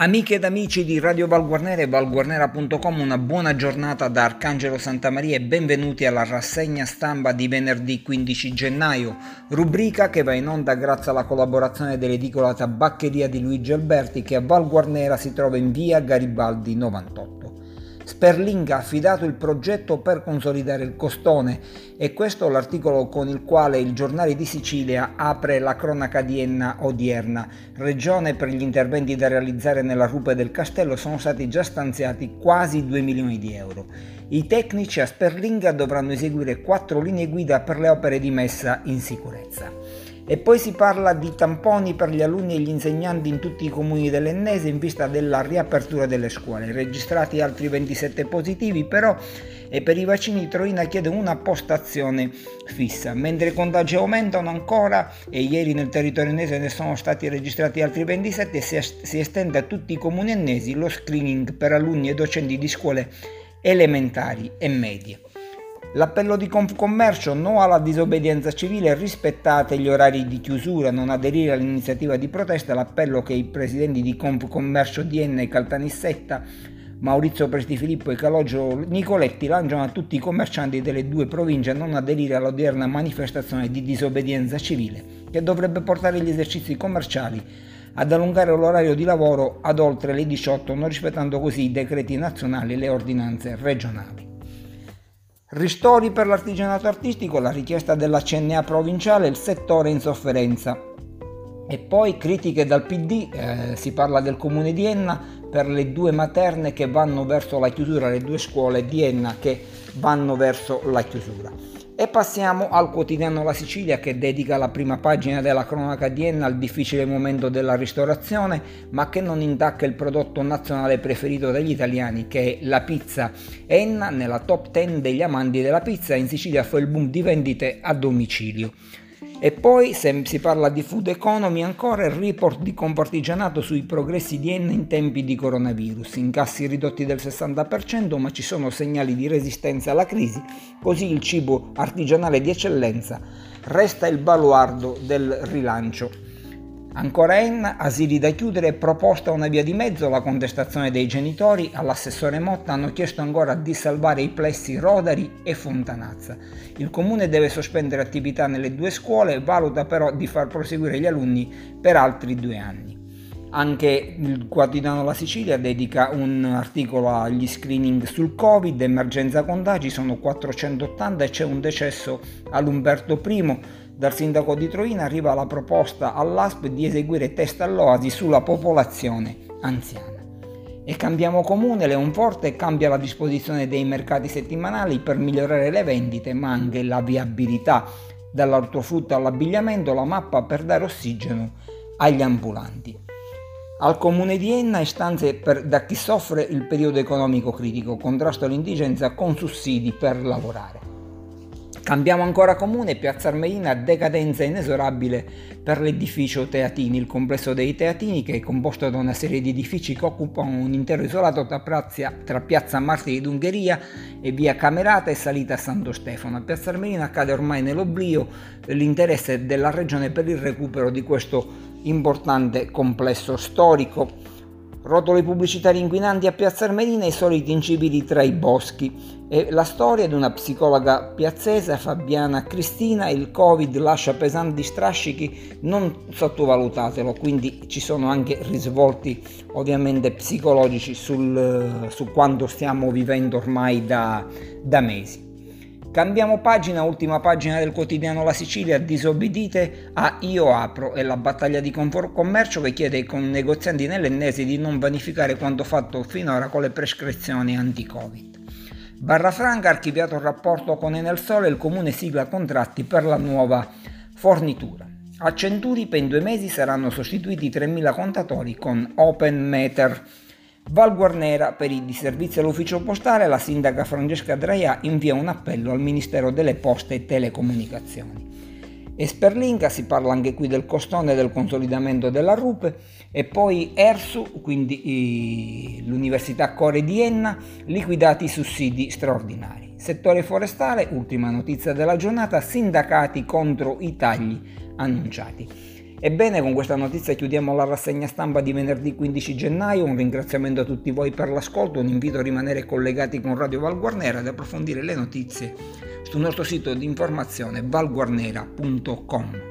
Amiche ed amici di Radio Valguarnera e valguarnera.com, una buona giornata da Arcangelo Santamaria e benvenuti alla rassegna stampa di venerdì 15 gennaio, rubrica che va in onda grazie alla collaborazione dell'edicola Tabaccheria di Luigi Alberti che a Valguarnera si trova in via Garibaldi 98. Sperling ha affidato il progetto per consolidare il costone e questo è l'articolo con il quale il giornale di Sicilia apre la cronaca di Enna odierna. Regione per gli interventi da realizzare nella rupe del castello sono stati già stanziati quasi 2 milioni di euro. I tecnici a Sperlinga dovranno eseguire quattro linee guida per le opere di messa in sicurezza. E poi si parla di tamponi per gli alunni e gli insegnanti in tutti i comuni dell'Ennese in vista della riapertura delle scuole. Registrati altri 27 positivi però e per i vaccini Troina chiede una postazione fissa. Mentre i contagi aumentano ancora e ieri nel territorio ennese ne sono stati registrati altri 27 si, si estende a tutti i comuni ennesi lo screening per alunni e docenti di scuole elementari e medie. L'appello di Confcommercio no alla disobbedienza civile, rispettate gli orari di chiusura, non aderire all'iniziativa di protesta, l'appello che i presidenti di Confcommercio e Caltanissetta, Maurizio Presti Filippo e Calogio Nicoletti lanciano a tutti i commercianti delle due province a non aderire all'odierna manifestazione di disobbedienza civile, che dovrebbe portare gli esercizi commerciali ad allungare l'orario di lavoro ad oltre le 18, non rispettando così i decreti nazionali e le ordinanze regionali. Ristori per l'artigianato artistico, la richiesta della CNA provinciale, il settore in sofferenza. E poi critiche dal PD, eh, si parla del comune di Enna per le due materne che vanno verso la chiusura, le due scuole di Enna che vanno verso la chiusura. E passiamo al quotidiano La Sicilia che dedica la prima pagina della cronaca di Enna al difficile momento della ristorazione, ma che non intacca il prodotto nazionale preferito dagli italiani che è la pizza. Enna nella top 10 degli amanti della pizza, in Sicilia fa il boom di vendite a domicilio. E poi, se si parla di food economy, ancora il report di Compartigianato sui progressi di Enna in tempi di coronavirus. Incassi ridotti del 60%, ma ci sono segnali di resistenza alla crisi, così il cibo artigianale di eccellenza resta il baluardo del rilancio. Ancora in asili da chiudere, proposta una via di mezzo, la contestazione dei genitori, all'assessore Motta hanno chiesto ancora di salvare i plessi Rodari e Fontanazza. Il comune deve sospendere attività nelle due scuole, valuta però di far proseguire gli alunni per altri due anni. Anche il quotidiano La Sicilia dedica un articolo agli screening sul Covid, emergenza contagi, sono 480 e c'è un decesso all'Umberto I dal sindaco di Troina arriva la proposta all'ASP di eseguire test all'oasi sulla popolazione anziana. E cambiamo comune, Leonforte cambia la disposizione dei mercati settimanali per migliorare le vendite, ma anche la viabilità. Dall'ortofrutto all'abbigliamento, la mappa per dare ossigeno agli ambulanti. Al comune di Enna istanze per, da chi soffre il periodo economico critico, contrasto all'indigenza con sussidi per lavorare. Cambiamo ancora comune, Piazza Armerina, decadenza inesorabile per l'edificio Teatini, il complesso dei Teatini che è composto da una serie di edifici che occupano un intero isolato tra Piazza, tra piazza Martiri d'Ungheria e via Camerata e salita Santo Stefano. A Piazza Armerina cade ormai nell'oblio l'interesse della regione per il recupero di questo importante complesso storico. Rotoli pubblicitari inquinanti a Piazza Armerina e i soliti incivili tra i boschi. E la storia di una psicologa piazzese, Fabiana Cristina, il Covid lascia pesanti strascichi, non sottovalutatelo, quindi ci sono anche risvolti ovviamente psicologici sul, su quanto stiamo vivendo ormai da, da mesi. Cambiamo pagina, ultima pagina del quotidiano La Sicilia, disobbedite a Io Apro e la battaglia di commercio che chiede ai negozianti nell'ennese di non vanificare quanto fatto finora con le prescrizioni anti-Covid. Barra Franca ha archiviato il rapporto con Enel Sole e il comune sigla contratti per la nuova fornitura. A Centuri per due mesi saranno sostituiti 3.000 contatori con Open Meter. Val Guarnera per i disservizi all'ufficio postale, la sindaca Francesca Draia invia un appello al Ministero delle Poste e Telecomunicazioni. E si parla anche qui del costone del consolidamento della RUPE e poi ERSU, quindi l'Università Core di Enna, liquidati i sussidi straordinari. Settore forestale, ultima notizia della giornata, sindacati contro i tagli annunciati. Ebbene, con questa notizia chiudiamo la rassegna stampa di venerdì 15 gennaio. Un ringraziamento a tutti voi per l'ascolto, un invito a rimanere collegati con Radio Val Guarnera ed approfondire le notizie sul nostro sito di informazione valguarnera.com.